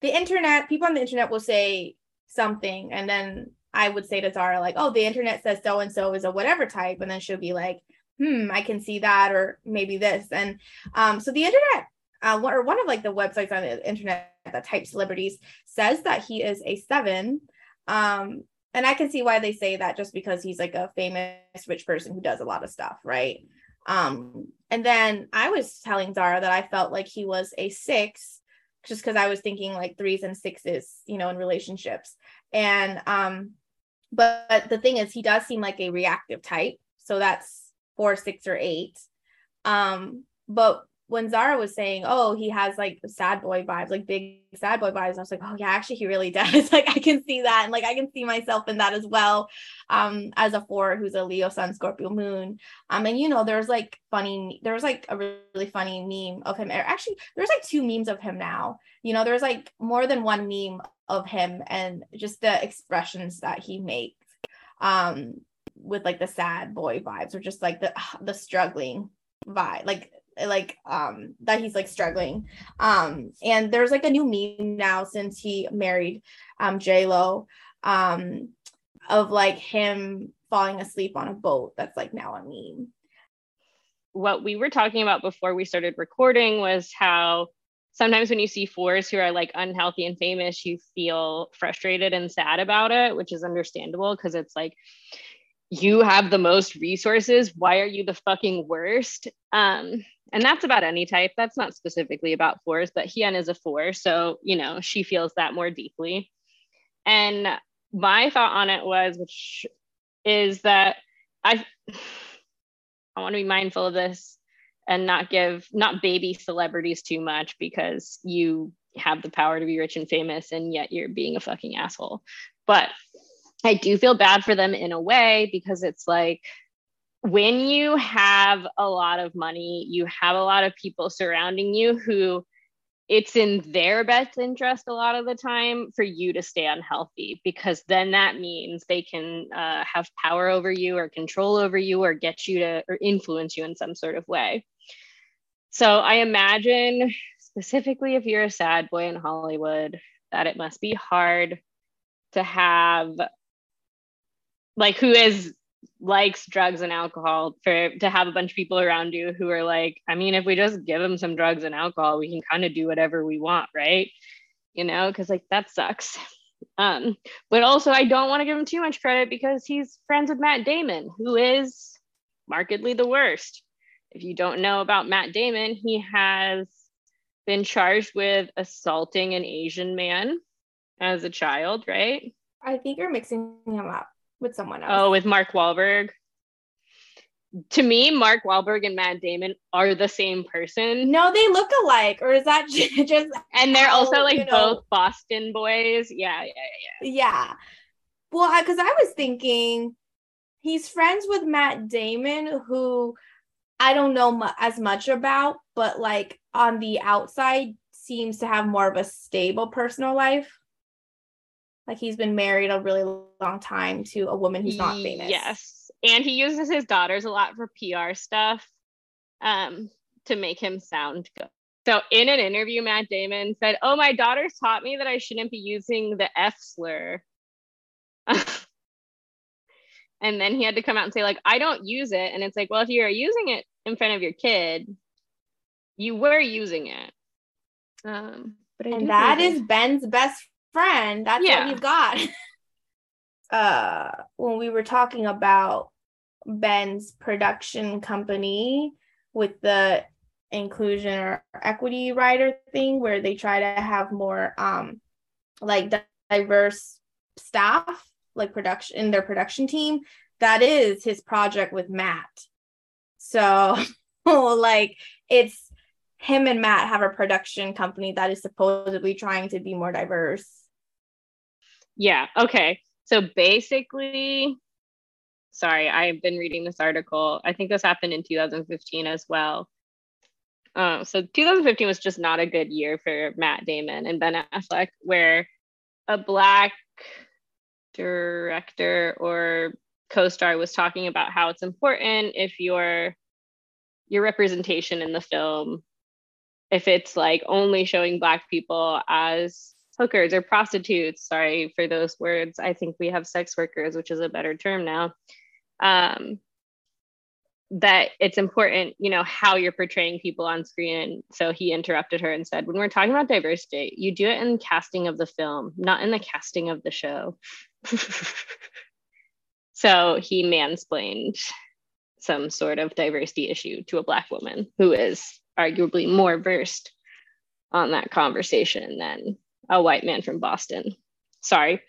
Speaker 2: the internet, people on the internet will say something and then I would say to Zahra like, "Oh, the internet says so and so is a whatever type." And then she'll be like, hmm, I can see that, or maybe this. And um, so the internet, uh, or one of like the websites on the internet that type celebrities says that he is a seven. Um, and I can see why they say that just because he's like a famous rich person who does a lot of stuff, right? Um, and then I was telling Zahra that I felt like he was a six, just because I was thinking like threes and sixes, you know, in relationships. And um, but, but the thing is, he does seem like a reactive type. So that's four, six, or eight. Um, but when Zahra was saying, oh, he has like sad boy vibes, like big sad boy vibes, I was like, oh yeah, actually he really does. like I can see that. And like I can see myself in that as well. Um, as a four who's a Leo Sun, Scorpio moon. Um, and you know, there's like funny, there's like a really funny meme of him. Actually, there's like two memes of him now. You know, there's like more than one meme of him and just the expressions that he makes um with like the sad boy vibes or just like the the struggling vibe like like um that he's like struggling. Um and there's like a new meme now since he married um j lo um of like him falling asleep on a boat that's like now a meme.
Speaker 1: What we were talking about before we started recording was how sometimes when you see fours who are like unhealthy and famous, you feel frustrated and sad about it, which is understandable because it's like you have the most resources. Why are you the fucking worst? Um, and that's about any type. That's not specifically about fours, but Hien is a four. So, you know, she feels that more deeply. And my thought on it was, which is that I I want to be mindful of this and not give not baby celebrities too much because you have the power to be rich and famous and yet you're being a fucking asshole. But I do feel bad for them in a way because it's like when you have a lot of money, you have a lot of people surrounding you who it's in their best interest a lot of the time for you to stay unhealthy because then that means they can uh, have power over you or control over you or get you to or influence you in some sort of way. So I imagine specifically if you're a sad boy in Hollywood that it must be hard to have like who is likes drugs and alcohol for to have a bunch of people around you who are like i mean if we just give them some drugs and alcohol we can kind of do whatever we want right? You know because like that sucks. Um but also i don't want to give him too much credit because he's friends with matt damon who is markedly the worst. If you don't know about matt damon he has been charged with assaulting an asian man as a child right?
Speaker 2: I think you're mixing him up with someone else.
Speaker 1: Oh, with Mark Wahlberg. To me, Mark Wahlberg and Matt Damon are the same person.
Speaker 2: No, they look alike, or is that just?
Speaker 1: And they're how, also like you know, both Boston boys. Yeah, yeah,
Speaker 2: yeah. Yeah. Well, because I, I was thinking he's friends with Matt Damon, who I don't know mu- as much about, but like on the outside seems to have more of a stable personal life. Like he's been married a really long time to a woman who's not famous.
Speaker 1: Yes. And he uses his daughters a lot for PR stuff um, to make him sound good. So in an interview, Matt Damon said, Oh, my daughters taught me that I shouldn't be using the F slur. and then he had to come out and say, like, I don't use it. And it's like, well, if you're using it in front of your kid, you were using it.
Speaker 2: Um, but and that is Ben's best friend. That's yeah. what he's got. uh, when we were talking about Ben's production company with the inclusion or equity rider thing, where they try to have more um, like diverse staff, like production in their production team. That is his project with Matt. So, like, it's him and Matt have a production company that is supposedly trying to be more diverse
Speaker 1: yeah. Okay. So basically, sorry, I've been reading this article. I think this happened in 2015 as well. Um, so 2015 was just not a good year for Matt Damon and Ben Affleck, where a black director or co-star was talking about how it's important if your your representation in the film if it's like only showing black people as hookers or prostitutes sorry for those words. I think we have sex workers which is a better term now. Um, that it's important you know how you're portraying people on screen. So he interrupted her and said when we're talking about diversity you do it in casting of the film not in the casting of the show. So he mansplained some sort of diversity issue to a black woman who is arguably more versed on that conversation than a white man from Boston. Sorry.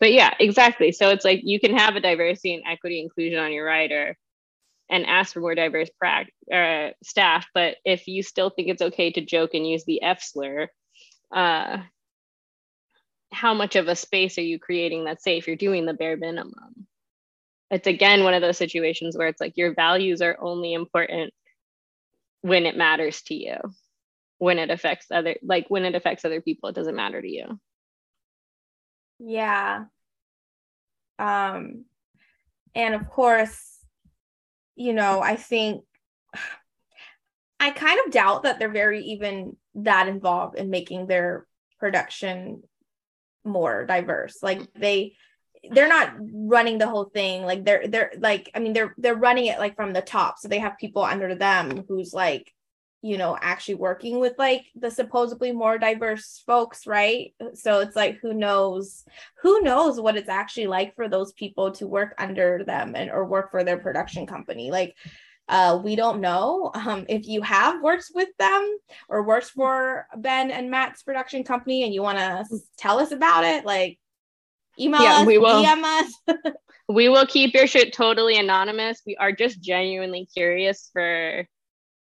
Speaker 1: But yeah, exactly. So it's like you can have a diversity and equity inclusion on your rider and ask for more diverse pra- uh, staff. But if you still think it's okay to joke and use the F slur, uh, how much of a space are you creating that's safe? You're doing the bare minimum. It's again one of those situations where it's like your values are only important when it matters to you when it affects other like when it affects other people it doesn't matter to you.
Speaker 2: Yeah. Um and of course you know i think i kind of doubt that they're very even that involved in making their production more diverse. Like they they're not running the whole thing. Like they're they're like i mean they're they're running it like from the top. So they have people under them who's like you know actually working with like the supposedly more diverse folks right so it's like who knows who knows what it's actually like for those people to work under them and or work for their production company like uh, we don't know um, if you have worked with them or worked for Ben and Matt's production company and you want to tell us about it, like email yeah, us, we will, DM us.
Speaker 1: we will keep your shit totally anonymous. We are just genuinely curious for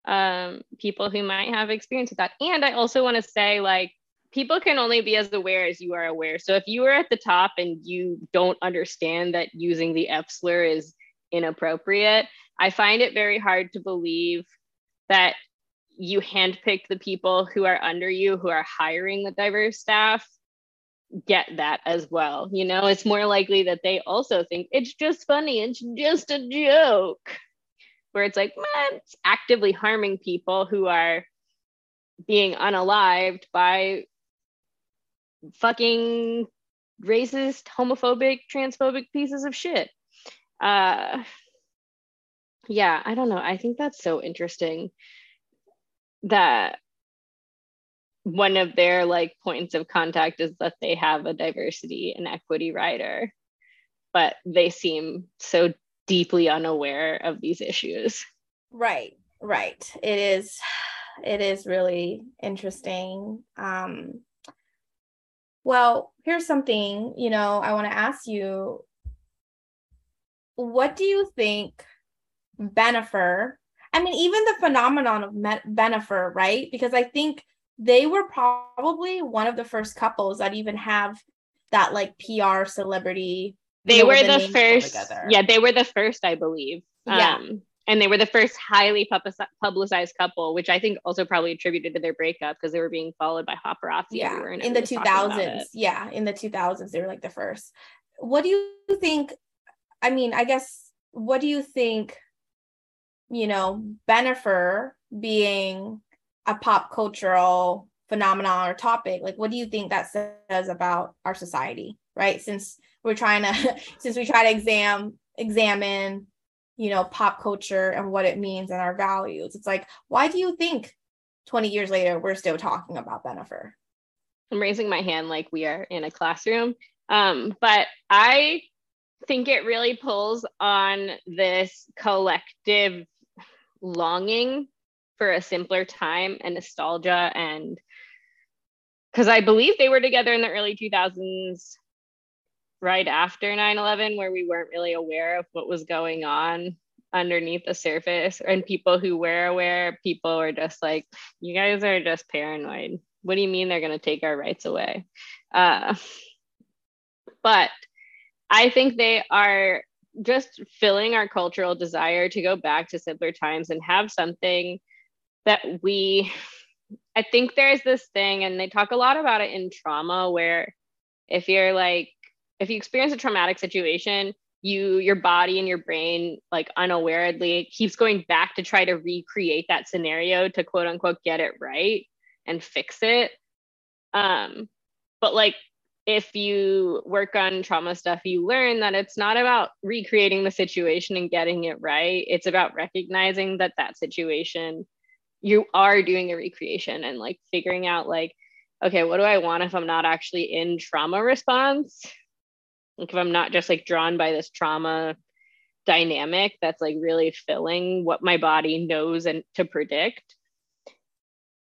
Speaker 1: um, people who might have experience with that. And I also want to say, like, people can only be as aware as you are aware. So if you are at the top and you don't understand that using the F slur is inappropriate, I find it very hard to believe that you handpick the people who are under you who are hiring the diverse staff get that as well. You know, it's more likely that they also think it's just funny, it's just a joke where it's like, man, it's actively harming people who are being unalived by fucking racist, homophobic, transphobic pieces of shit. Uh, yeah, I don't know. I think that's so interesting that one of their like points of contact is that they have a diversity and equity rider, but they seem so deeply unaware of these issues.
Speaker 2: Right, right. It is it is really interesting. Um well, here's something, you know, I want to ask you what do you think Bennifer, I mean, even the phenomenon of Bennifer, right? Because I think they were probably one of the first couples that even have that like PR celebrity
Speaker 1: they were the, the first yeah they were the first i believe. Yeah. Um, and they were the first highly publicized couple which i think also probably attributed to their breakup because they were being followed by paparazzi
Speaker 2: yeah in the 2000s yeah in the 2000s they were like the first. What do you think i mean i guess what do you think you know Bennifer being a pop cultural phenomenon or topic like what do you think that says about our society right? Since we're trying to since we try to exam examine you know pop culture and what it means and our values it's like why do you think 20 years later we're still talking about Bennifer
Speaker 1: i'm raising my hand like we are in a classroom. Um, but i think it really pulls on this collective longing for a simpler time and nostalgia and because I believe they were together in the early 2000s right after 9-11 where we weren't really aware of what was going on underneath the surface. And people who were aware people were just like you guys are just paranoid. What do you mean they're going to take our rights away? Uh, but i think they are just filling our cultural desire to go back to simpler times and have something that we I think there's this thing, and they talk a lot about it in trauma, where if you're like, if you experience a traumatic situation, you, your body and your brain, like unawarely, keeps going back to try to recreate that scenario to quote unquote get it right and fix it. Um, but like if you work on trauma stuff, you learn that it's not about recreating the situation and getting it right. It's about recognizing that that situation you are doing a recreation and like figuring out like okay what do i want if i'm not actually in trauma response like if i'm not just like drawn by this trauma dynamic that's like really filling what my body knows and to predict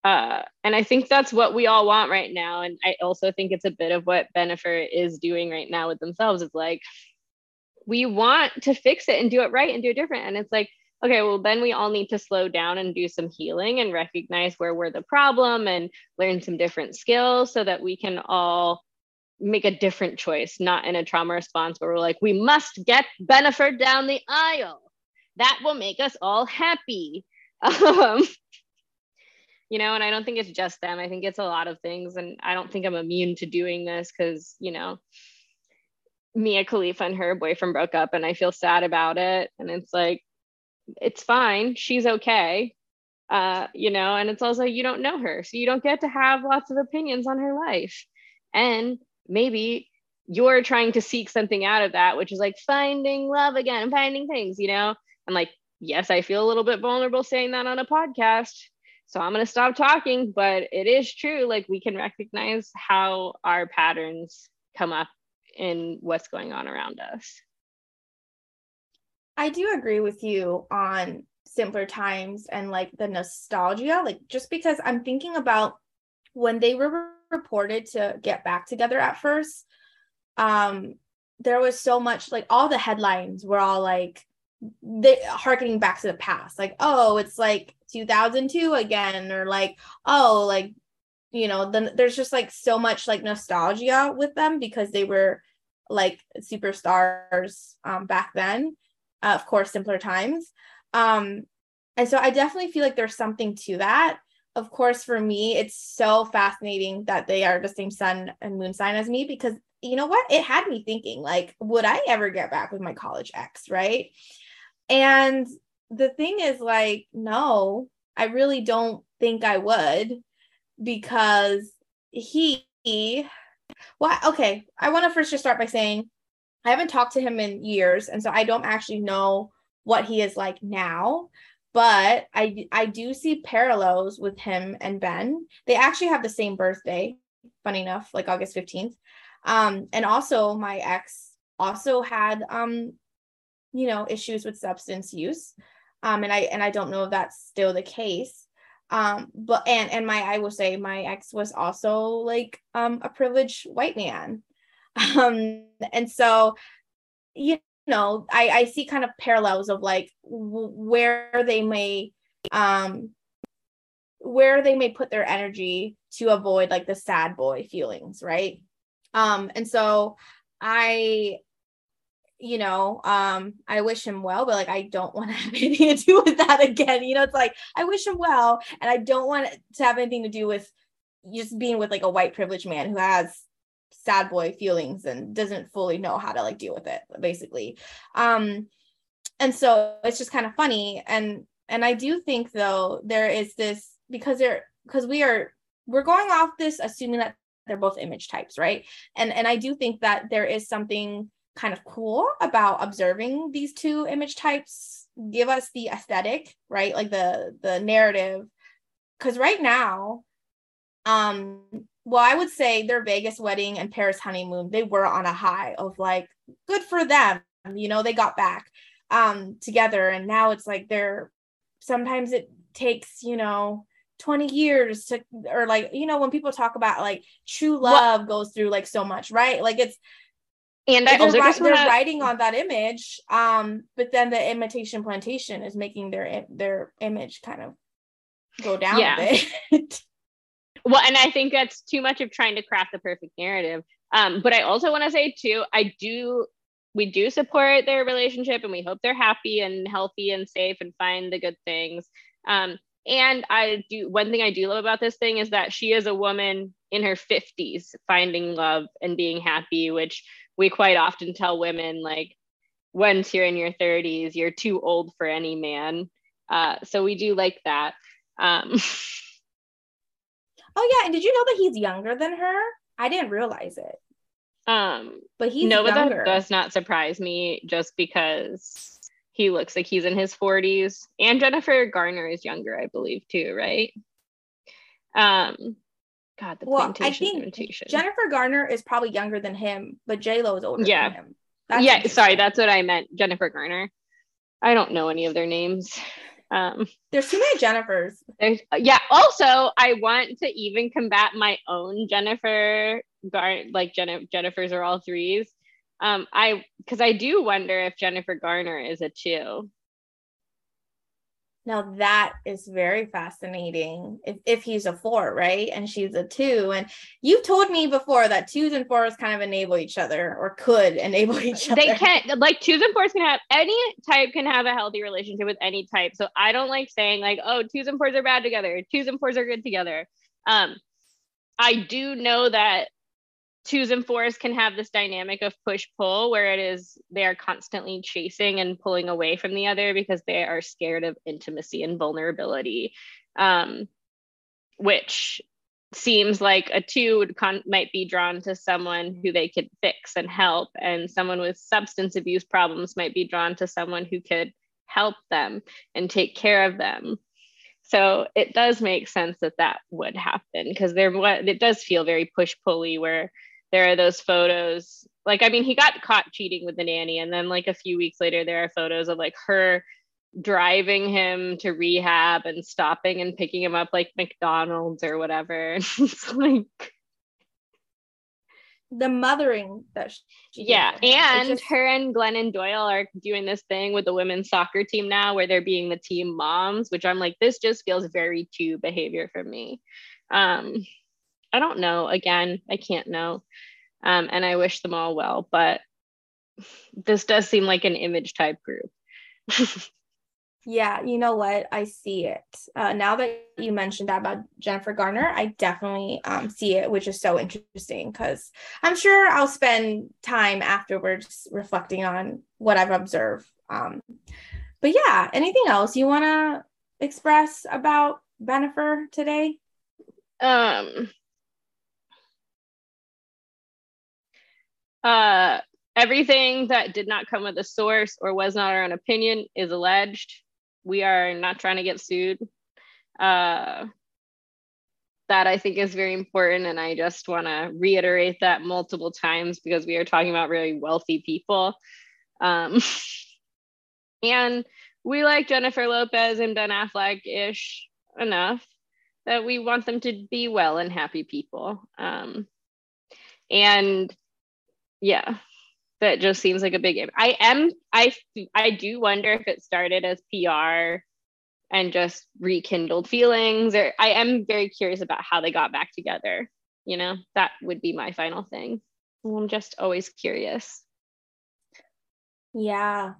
Speaker 1: uh, and I think that's what we all want right now. And I also think it's a bit of what Bennifer is doing right now with themselves. It's like, we want to fix it and do it right and do it different. And it's like, okay, well, then we all need to slow down and do some healing and recognize where we're the problem and learn some different skills so that we can all make a different choice, not in a trauma response where we're like, we must get Bennifer down the aisle. That will make us all happy. Um, you know, and I don't think it's just them. I think it's a lot of things. And I don't think I'm immune to doing this because, you know, Mia Khalifa and her boyfriend broke up and I feel sad about it. And it's like, it's fine. She's okay. Uh, you know, and it's also you don't know her. So you don't get to have lots of opinions on her life. And maybe you're trying to seek something out of that, which is like finding love again, finding things, you know? I'm like, yes, I feel a little bit vulnerable saying that on a podcast. So I'm going to stop talking, but it is true. Like we can recognize how our patterns come up in what's going on around us.
Speaker 2: I do agree with you on simpler times and like the nostalgia, like just because I'm thinking about when they were reported to get back together at first, um, there was so much like all the headlines were all like they harkening back to the past, like, oh, it's like 2002 again, or like, oh, like, you know, then there's just like so much like nostalgia with them because they were like superstars um, back then uh, of course simpler times. Um and so i definitely feel like there's something to that of course for me it's so fascinating that they are the same sun and moon sign as me because you know what it had me thinking like would i ever get back with my college ex right and the thing is like no i really don't think i would because he well okay i want to first just start by saying I haven't talked to him in years, and so I don't actually know what he is like now. But I I do see parallels with him and Ben. They actually have the same birthday, funny enough, like August 15th. Um, and also my ex also had um, you know, issues with substance use. Um, and I and I don't know if that's still the case. Um, but and and my I will say my ex was also like um a privileged white man. Um, and so, you know, I, I see kind of parallels of like w- where they may, um, where they may put their energy to avoid like the sad boy feelings, right? Um, and so I, you know, um, I wish him well, but like I don't want to have anything to do with that again. You know, it's like I wish him well, and I don't want to have anything to do with just being with like a white privileged man who has sad boy feelings and doesn't fully know how to like deal with it basically. Um and so it's just kind of funny. And and i do think though there is this because they're because we are we're going off this assuming that they're both image types right? And and i do think that there is something kind of cool about observing these two image types. Give us the aesthetic right? Like the the narrative. Because right now um well, I would say their Vegas wedding and Paris honeymoon, they were on a high of like, good for them. You know, they got back um together and now it's like they're sometimes it takes, you know, 20 years to or like, you know, when people talk about like true love well, goes through like so much, right? Like it's
Speaker 1: and I also
Speaker 2: they're, they're writing on that image um but then the imitation plantation is making their their image kind of go down yeah. a bit
Speaker 1: well and i think that's too much of trying to craft the perfect narrative. Um, but i also want to say too i do we do support their relationship and we hope they're happy and healthy and safe and find the good things. Um, and i do one thing i do love about this thing is that she is a woman in her 50s finding love and being happy which we quite often tell women like once you're in your 30s you're too old for any man. Uh, so we do like that. Um,
Speaker 2: Oh yeah, and did you know that he's younger than her? I didn't realize it.
Speaker 1: Um, but he's no, younger. but that does not surprise me just because he looks like he's in his 40s. And Jennifer Garner is younger, I believe, too, right? Um, God, the well, I think invitation.
Speaker 2: Jennifer Garner is probably younger than him, but J Lo is older yeah. than him.
Speaker 1: That's yeah, sorry, that's what I meant. Jennifer Garner. I don't know any of their names. Um,
Speaker 2: there's too many Jennifers.
Speaker 1: Yeah. Also, I want to even combat my own Jennifer. Gar- like Jen- Jennifer's are all threes. Um, I because I do wonder if Jennifer Garner is a two.
Speaker 2: Now that is very fascinating. If, if he's a four, right? And she's a two. And you've told me before that twos and fours kind of enable each other or could enable each other.
Speaker 1: They can't like twos and fours can have any type can have a healthy relationship with any type. So I don't like saying like, oh, twos and fours are bad together. Twos and fours are good together. Um, I do know that twos and fours can have this dynamic of push pull where it is they are constantly chasing and pulling away from the other because they are scared of intimacy and vulnerability um, which seems like a two would con- might be drawn to someone who they could fix and help and someone with substance abuse problems might be drawn to someone who could help them and take care of them. So it does make sense that that would happen because there it does feel very push pulley where there are those photos. Like i mean he got caught cheating with the nanny and then like a few weeks later there are photos of like her driving him to rehab and stopping and picking him up like mcdonald's or whatever. It's like
Speaker 2: the mothering that
Speaker 1: she yeah and just... her and glennon doyle are doing this thing with the women's soccer team now where they're being the team moms which i'm like this just feels very two behavior for me. Um I don't know. Again, I can't know. Um, and I wish them all well, but this does seem like an image type group.
Speaker 2: yeah, you know what? I see it. Uh, now that you mentioned that about Jennifer Garner, I definitely um, see it, which is so interesting because I'm sure I'll spend time afterwards reflecting on what I've observed. Um, but yeah, anything else you want to express about Bennifer today?
Speaker 1: Um, Uh, everything that did not come with a source or was not our own opinion is alleged. We are not trying to get sued. Uh, that I think is very important. And I just want to reiterate that multiple times because we are talking about really wealthy people. Um, and we like Jennifer Lopez and Ben Affleck ish enough that we want them to be well and happy people. Um, and yeah. That just seems like a big i am i i do wonder if it started as pr and just rekindled feelings or i am very curious about how they got back together you know? That would be my final thing. I'm just always curious.
Speaker 2: Yeah.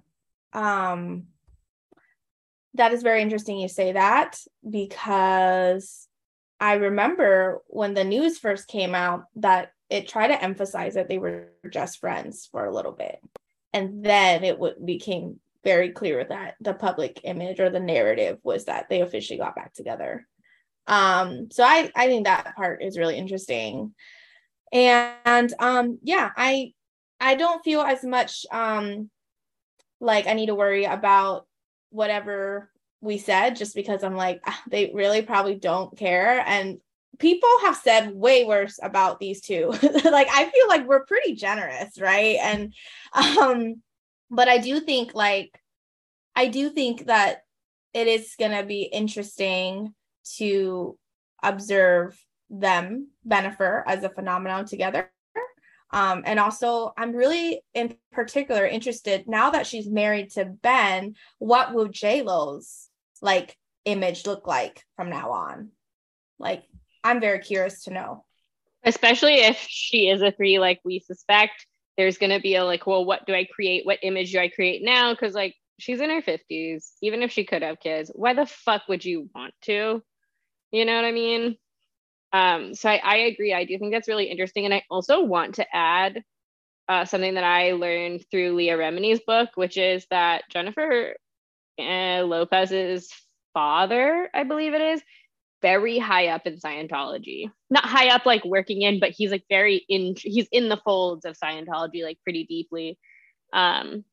Speaker 2: Um that is very interesting you say that because i remember when the news first came out that it tried to emphasize that they were just friends for a little bit. And then it w- became very clear that the public image or the narrative was that they officially got back together. Um so i i think that part is really interesting. And um yeah i i don't feel as much um like i need to worry about whatever we said just because i'm like ah, they really probably don't care. And people have said way worse about these two. like I feel like we're pretty generous, right? And um but I do think like I do think that it is going to be interesting to observe them Bennifer as a phenomenon together. Um, and also, I'm really in particular interested now that she's married to Ben. What will J Lo's like image look like from now on? Like, I'm very curious to know.
Speaker 1: Especially if she is a three, like we suspect, there's going to be a like, well, what do I create? What image do I create now? Because like she's in her 50s. Even if she could have kids, why the fuck would you want to? You know what I mean? Um, so I, I agree. I do think that's really interesting. And I also want to add uh, something that I learned through Leah Remini's book, which is that Jennifer uh, Lopez's father, I believe it is, very high up in Scientology. Not high up like working in, but he's like very in he's in the folds of Scientology like pretty deeply. Um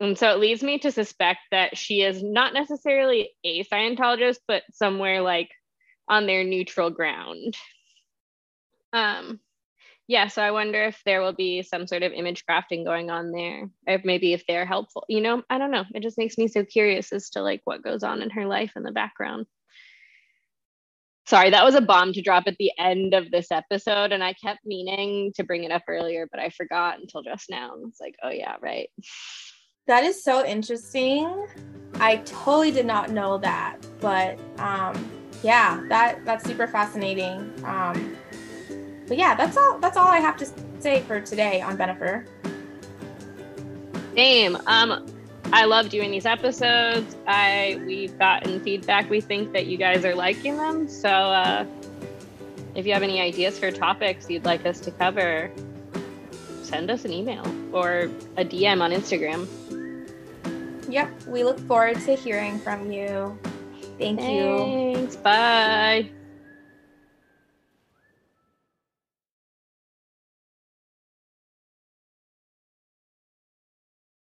Speaker 1: and so it leads me to suspect that she is not necessarily a Scientologist, but somewhere like on their neutral ground. Um yeah, so I wonder if there will be some sort of image crafting going on there, or maybe if they're helpful. You know, I don't know. It just makes me so curious as to like what goes on in her life in the background sorry, that was a bomb to drop at the end of this episode. And I kept meaning to bring it up earlier, but I forgot until just now. And it's like, oh, yeah, right.
Speaker 2: That is so interesting. I totally did not know that, but um, yeah, that that's super fascinating. Um, but yeah, that's all. That's all I have to say for today on Bennifer.
Speaker 1: Same. Um, I love doing these episodes. I we've gotten feedback. We think that you guys are liking them. So uh, if you have any ideas for topics you'd like us to cover, send us an email or a DM on Instagram.
Speaker 2: Yep, we look forward to hearing from you. Thank
Speaker 1: Thanks. you. Thanks. Bye.